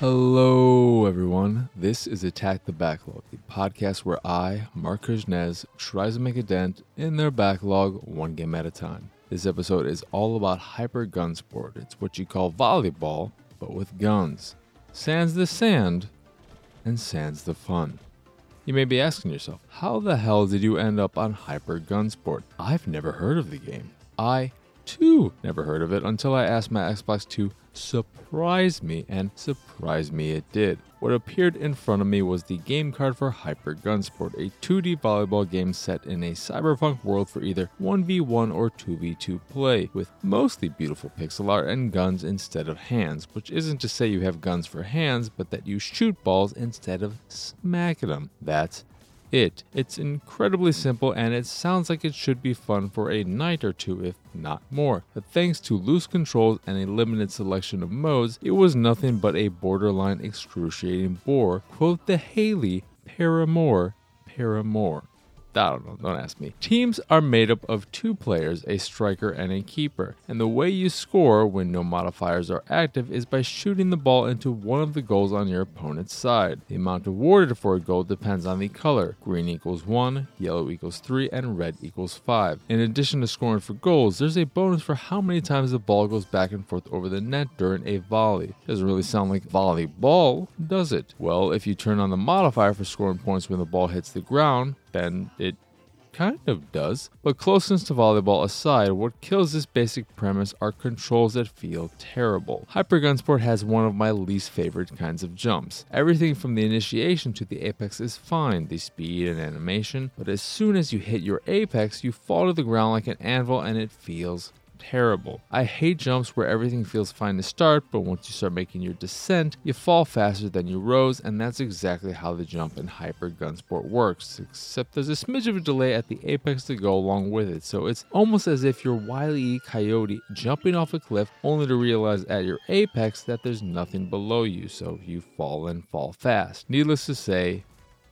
Hello, everyone. This is Attack the Backlog, the podcast where I, Mark Kuznez, tries to make a dent in their backlog one game at a time. This episode is all about Hyper Gunsport. It's what you call volleyball, but with guns. Sands the sand, and sands the fun. You may be asking yourself, how the hell did you end up on Hyper Gunsport? I've never heard of the game. I, too, never heard of it until I asked my Xbox to surprise me, and surprise me it did. What appeared in front of me was the game card for Hyper Gunsport, a 2D volleyball game set in a cyberpunk world for either 1v1 or 2v2 play, with mostly beautiful pixel art and guns instead of hands, which isn't to say you have guns for hands, but that you shoot balls instead of smacking them. That's it. It's incredibly simple and it sounds like it should be fun for a night or two, if not more. But thanks to loose controls and a limited selection of modes, it was nothing but a borderline excruciating bore. Quote the Hayley, Paramore, Paramore. I don't know, don't ask me. Teams are made up of two players, a striker and a keeper, and the way you score when no modifiers are active is by shooting the ball into one of the goals on your opponent's side. The amount awarded for a goal depends on the color. Green equals 1, yellow equals 3, and red equals 5. In addition to scoring for goals, there's a bonus for how many times the ball goes back and forth over the net during a volley. Doesn't really sound like volleyball, does it? Well, if you turn on the modifier for scoring points when the ball hits the ground, then it kind of does. But closeness to volleyball aside, what kills this basic premise are controls that feel terrible. Hyper Gunsport has one of my least favorite kinds of jumps. Everything from the initiation to the apex is fine, the speed and animation, but as soon as you hit your apex, you fall to the ground like an anvil and it feels terrible. I hate jumps where everything feels fine to start, but once you start making your descent, you fall faster than you rose, and that's exactly how the jump in Hyper Gunsport works, except there's a smidge of a delay at the apex to go along with it, so it's almost as if you're Wile E. Coyote jumping off a cliff only to realize at your apex that there's nothing below you, so you fall and fall fast. Needless to say,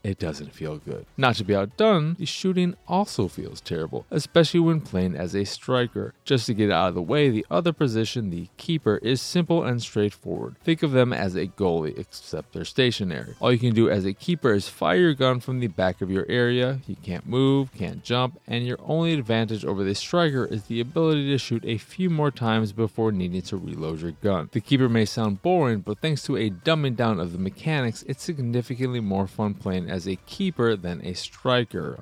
it doesn't feel good. Not to be outdone, the shooting also feels terrible, especially when playing as a striker. Just to get out of the way, the other position, the keeper, is simple and straightforward. Think of them as a goalie, except they're stationary. All you can do as a keeper is fire your gun from the back of your area. You can't move, can't jump, and your only advantage over the striker is the ability to shoot a few more times before needing to reload your gun. The keeper may sound boring, but thanks to a dumbing down of the mechanics, it's significantly more fun playing as a keeper than a striker.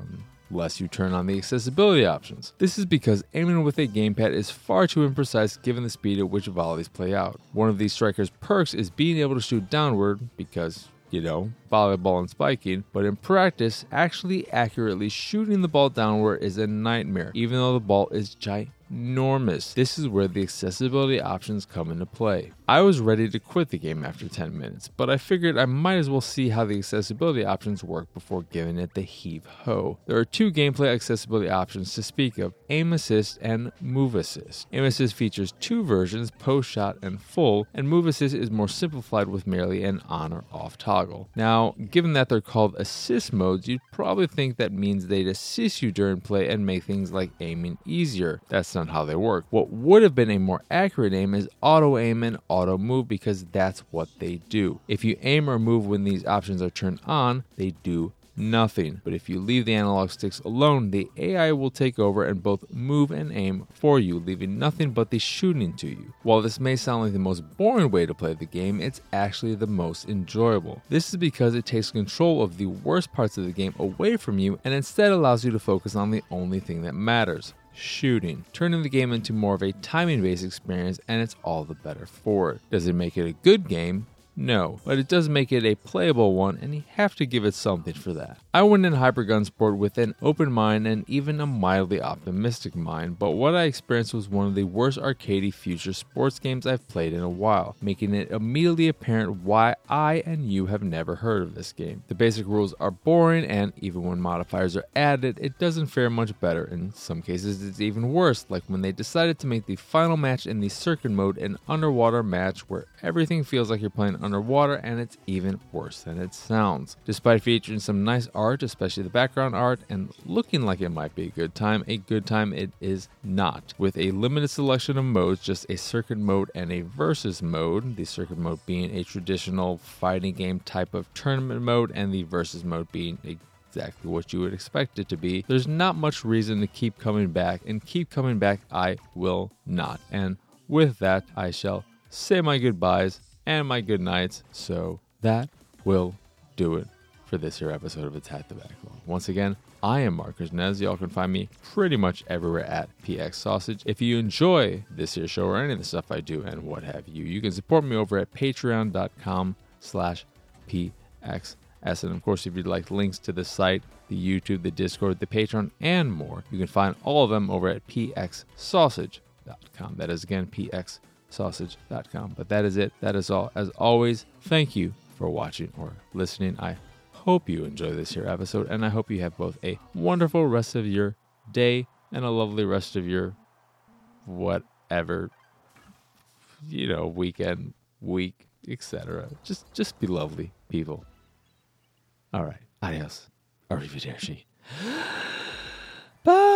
Unless you turn on the accessibility options. This is because aiming with a gamepad is far too imprecise given the speed at which volleys play out. One of these strikers' perks is being able to shoot downward because you know, volleyball and spiking, but in practice, actually accurately shooting the ball downward is a nightmare, even though the ball is giant enormous. This is where the accessibility options come into play. I was ready to quit the game after 10 minutes, but I figured I might as well see how the accessibility options work before giving it the heave ho. There are two gameplay accessibility options to speak of aim assist and move assist. Aim assist features two versions, post shot and full, and move assist is more simplified with merely an on or off toggle. Now, given that they're called assist modes, you'd probably think that means they'd assist you during play and make things like aiming easier. That's not how they work. What would have been a more accurate aim is auto aim and auto move because that's what they do. If you aim or move when these options are turned on, they do nothing. But if you leave the analog sticks alone, the AI will take over and both move and aim for you, leaving nothing but the shooting to you. While this may sound like the most boring way to play the game, it's actually the most enjoyable. This is because it takes control of the worst parts of the game away from you and instead allows you to focus on the only thing that matters shooting, turning the game into more of a timing based experience, and it's all the better for it. Does it make it a good game? No, but it does make it a playable one, and you have to give it something for that. I went in Hyper Gunsport with an open mind and even a mildly optimistic mind, but what I experienced was one of the worst arcadey future sports games I've played in a while, making it immediately apparent why I and you have never heard of this game. The basic rules are boring, and even when modifiers are added, it doesn't fare much better. In some cases, it's even worse, like when they decided to make the final match in the circuit mode an underwater match where everything feels like you're playing underwater, and it's even worse than it sounds. Despite featuring some nice art, especially the background art, and looking like it might be a good time, a good time it is not. With a limited selection of modes, just a circuit mode and a versus mode, the circuit mode being a traditional fighting game type of tournament mode, and the versus mode being a exactly what you would expect it to be. There's not much reason to keep coming back, and keep coming back I will not. And with that, I shall say my goodbyes and my good nights. So that will do it for this here episode of Attack the Backlog. Once again, I am Marcus Nez. Y'all can find me pretty much everywhere at PX Sausage. If you enjoy this here show or any of the stuff I do and what have you, you can support me over at patreon.com slash PX and of course, if you'd like links to the site, the YouTube, the Discord, the Patreon, and more, you can find all of them over at pxsausage.com. That is again pxsausage.com. But that is it. That is all. As always, thank you for watching or listening. I hope you enjoy this here episode, and I hope you have both a wonderful rest of your day and a lovely rest of your whatever you know weekend, week, etc. Just just be lovely, people. All right. Adios. Arrivederci. Bye.